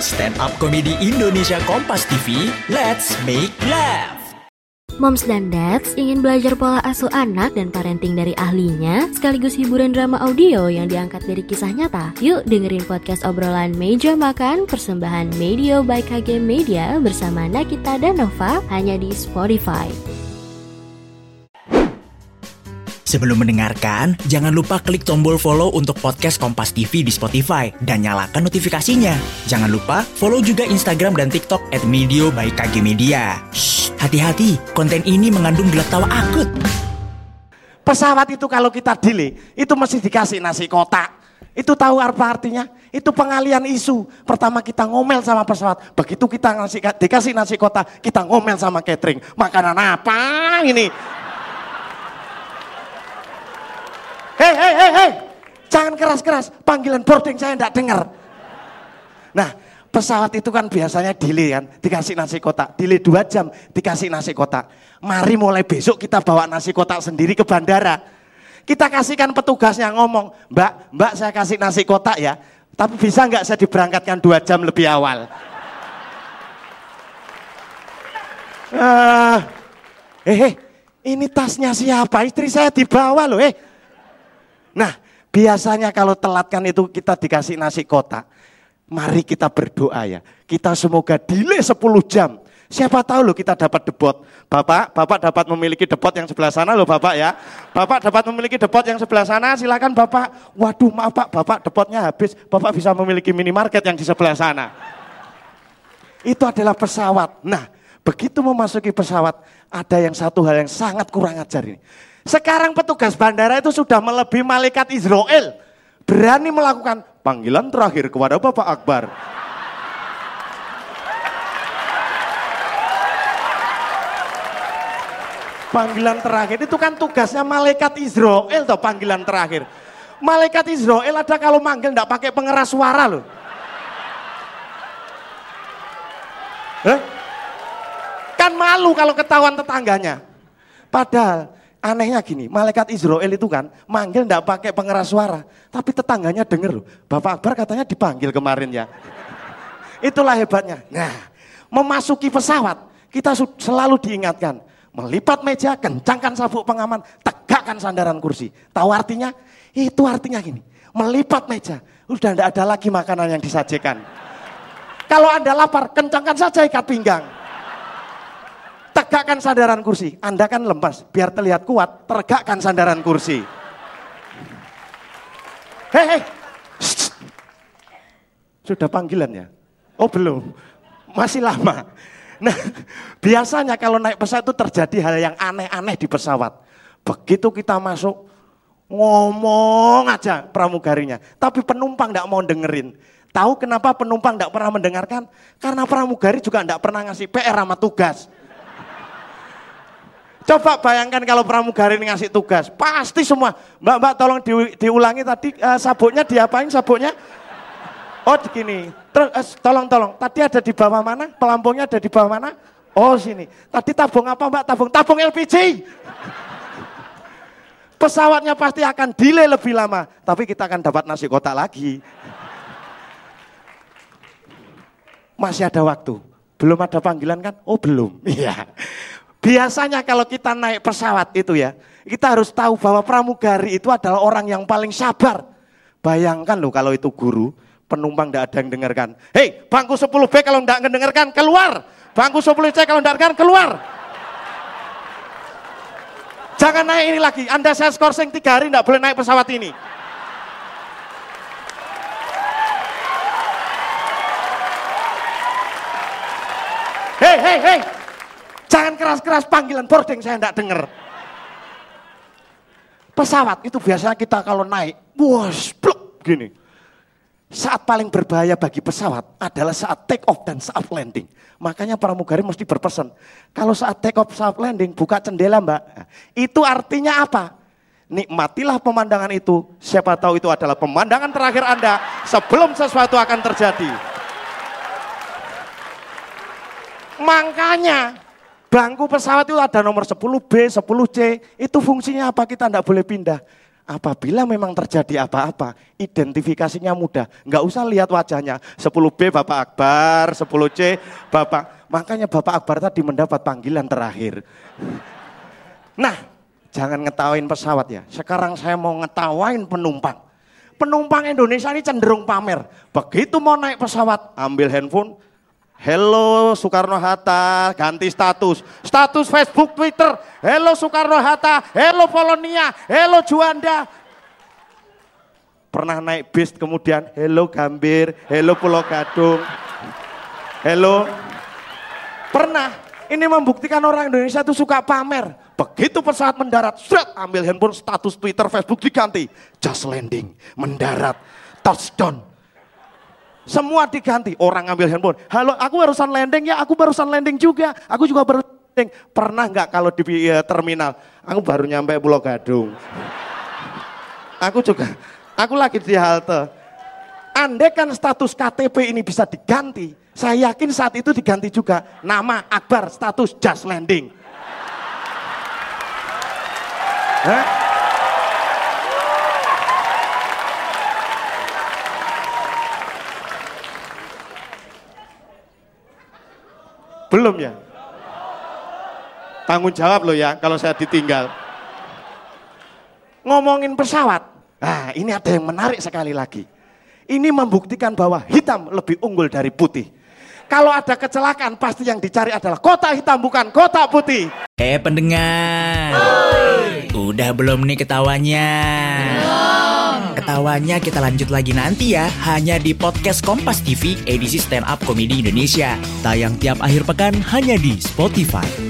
Stand up komedi Indonesia Kompas TV, let's make laugh. Moms dan Dads ingin belajar pola asuh anak dan parenting dari ahlinya, sekaligus hiburan drama audio yang diangkat dari kisah nyata. Yuk dengerin podcast obrolan Meja Makan persembahan Medio by KG Media bersama Nakita dan Nova hanya di Spotify. Sebelum mendengarkan, jangan lupa klik tombol follow untuk podcast Kompas TV di Spotify dan nyalakan notifikasinya. Jangan lupa follow juga Instagram dan TikTok at Medio by KG Media. Hati-hati, konten ini mengandung gelak tawa akut. Pesawat itu kalau kita delay, itu mesti dikasih nasi kotak. Itu tahu apa artinya? Itu pengalian isu. Pertama kita ngomel sama pesawat. Begitu kita ngasih, dikasih nasi kotak, kita ngomel sama catering. Makanan apa ini? Hei, hei, hei, hei. Jangan keras-keras. Panggilan boarding saya tidak dengar. Nah, pesawat itu kan biasanya delay kan. Dikasih nasi kotak. Delay dua jam, dikasih nasi kotak. Mari mulai besok kita bawa nasi kotak sendiri ke bandara. Kita kasihkan petugas yang ngomong, Mbak, Mbak saya kasih nasi kotak ya. Tapi bisa nggak saya diberangkatkan dua jam lebih awal? Uh, eh, eh, ini tasnya siapa? Istri saya dibawa loh, eh. Nah, biasanya kalau telatkan itu kita dikasih nasi kotak. Mari kita berdoa ya. Kita semoga delay 10 jam. Siapa tahu loh kita dapat debot. Bapak, Bapak dapat memiliki debot yang sebelah sana loh Bapak ya. Bapak dapat memiliki debot yang sebelah sana, silakan Bapak. Waduh maaf Pak, Bapak debotnya habis. Bapak bisa memiliki minimarket yang di sebelah sana. Itu adalah pesawat. Nah, begitu memasuki pesawat, ada yang satu hal yang sangat kurang ajar ini. Sekarang petugas bandara itu sudah melebihi malaikat Israel. Berani melakukan panggilan terakhir kepada Bapak Akbar. Panggilan terakhir itu kan tugasnya malaikat Israel toh panggilan terakhir. Malaikat Israel ada kalau manggil enggak pakai pengeras suara loh. Eh? Kan malu kalau ketahuan tetangganya. Padahal Anehnya gini, malaikat Israel itu kan manggil ndak pakai pengeras suara, tapi tetangganya denger loh. Bapak Akbar katanya dipanggil kemarin ya. Itulah hebatnya. Nah, memasuki pesawat kita selalu diingatkan, melipat meja, kencangkan sabuk pengaman, tegakkan sandaran kursi. Tahu artinya? Itu artinya gini, melipat meja, udah ndak ada lagi makanan yang disajikan. Kalau Anda lapar, kencangkan saja ikat pinggang tegakkan sandaran kursi. Anda kan lemas, biar terlihat kuat, tegakkan sandaran kursi. Hei, hei. Sudah panggilannya? Oh belum, masih lama. Nah, biasanya kalau naik pesawat itu terjadi hal yang aneh-aneh di pesawat. Begitu kita masuk, ngomong aja pramugarinya. Tapi penumpang tidak mau dengerin. Tahu kenapa penumpang tidak pernah mendengarkan? Karena pramugari juga tidak pernah ngasih PR sama tugas. Coba bayangkan kalau pramugari ini ngasih tugas, pasti semua, mbak mbak tolong di, diulangi tadi uh, sabuknya diapain sabuknya? Oh begini, terus uh, tolong tolong, tadi ada di bawah mana? Pelampungnya ada di bawah mana? Oh sini. Tadi tabung apa mbak? Tabung tabung LPG. Pesawatnya pasti akan delay lebih lama, tapi kita akan dapat nasi kotak lagi. Masih ada waktu. Belum ada panggilan kan? Oh belum. Iya. Biasanya kalau kita naik pesawat itu ya, kita harus tahu bahwa pramugari itu adalah orang yang paling sabar. Bayangkan loh kalau itu guru, penumpang tidak ada yang dengarkan. Hei, bangku 10B kalau tidak mendengarkan, keluar. Bangku 10C kalau tidak dengarkan, keluar. Jangan naik ini lagi, Anda saya skorsing tiga hari tidak boleh naik pesawat ini. Hei, hei, hei, Jangan keras-keras panggilan boarding saya tidak dengar. Pesawat itu biasanya kita kalau naik, bos, blok gini. Saat paling berbahaya bagi pesawat adalah saat take off dan saat landing. Makanya pramugari mesti berpesan, kalau saat take off, saat landing, buka jendela mbak. Itu artinya apa? Nikmatilah pemandangan itu, siapa tahu itu adalah pemandangan terakhir Anda sebelum sesuatu akan terjadi. Makanya Bangku pesawat itu ada nomor 10B, 10C. Itu fungsinya apa? Kita tidak boleh pindah. Apabila memang terjadi apa-apa, identifikasinya mudah. Nggak usah lihat wajahnya. 10B Bapak Akbar, 10C Bapak. Makanya Bapak Akbar tadi mendapat panggilan terakhir. Nah, jangan ngetawain pesawat ya. Sekarang saya mau ngetawain penumpang. Penumpang Indonesia ini cenderung pamer. Begitu mau naik pesawat, ambil handphone, Hello Soekarno Hatta, ganti status. Status Facebook, Twitter. Hello Soekarno Hatta, hello Polonia, hello Juanda. Pernah naik bis kemudian hello Gambir, hello Pulau Gadung. Hello. Pernah. Ini membuktikan orang Indonesia itu suka pamer. Begitu pesawat mendarat, seret, ambil handphone status Twitter, Facebook diganti. Just landing, mendarat, touchdown, semua diganti. Orang ngambil handphone. Halo, aku barusan landing ya, aku barusan landing juga. Aku juga baru landing. Pernah nggak kalau di uh, terminal? Aku baru nyampe Pulau Gadung. Aku juga, aku lagi di halte. Andai kan status KTP ini bisa diganti, saya yakin saat itu diganti juga. Nama Akbar, status just landing. Hah? Belum ya? Tanggung jawab loh ya kalau saya ditinggal. Ngomongin pesawat. Nah ini ada yang menarik sekali lagi. Ini membuktikan bahwa hitam lebih unggul dari putih. Kalau ada kecelakaan pasti yang dicari adalah kota hitam bukan kota putih. Eh pendengar. Udah belum nih ketawanya? Ketawanya kita lanjut lagi nanti ya, hanya di podcast Kompas TV edisi Stand Up Komedi Indonesia. Tayang tiap akhir pekan hanya di Spotify.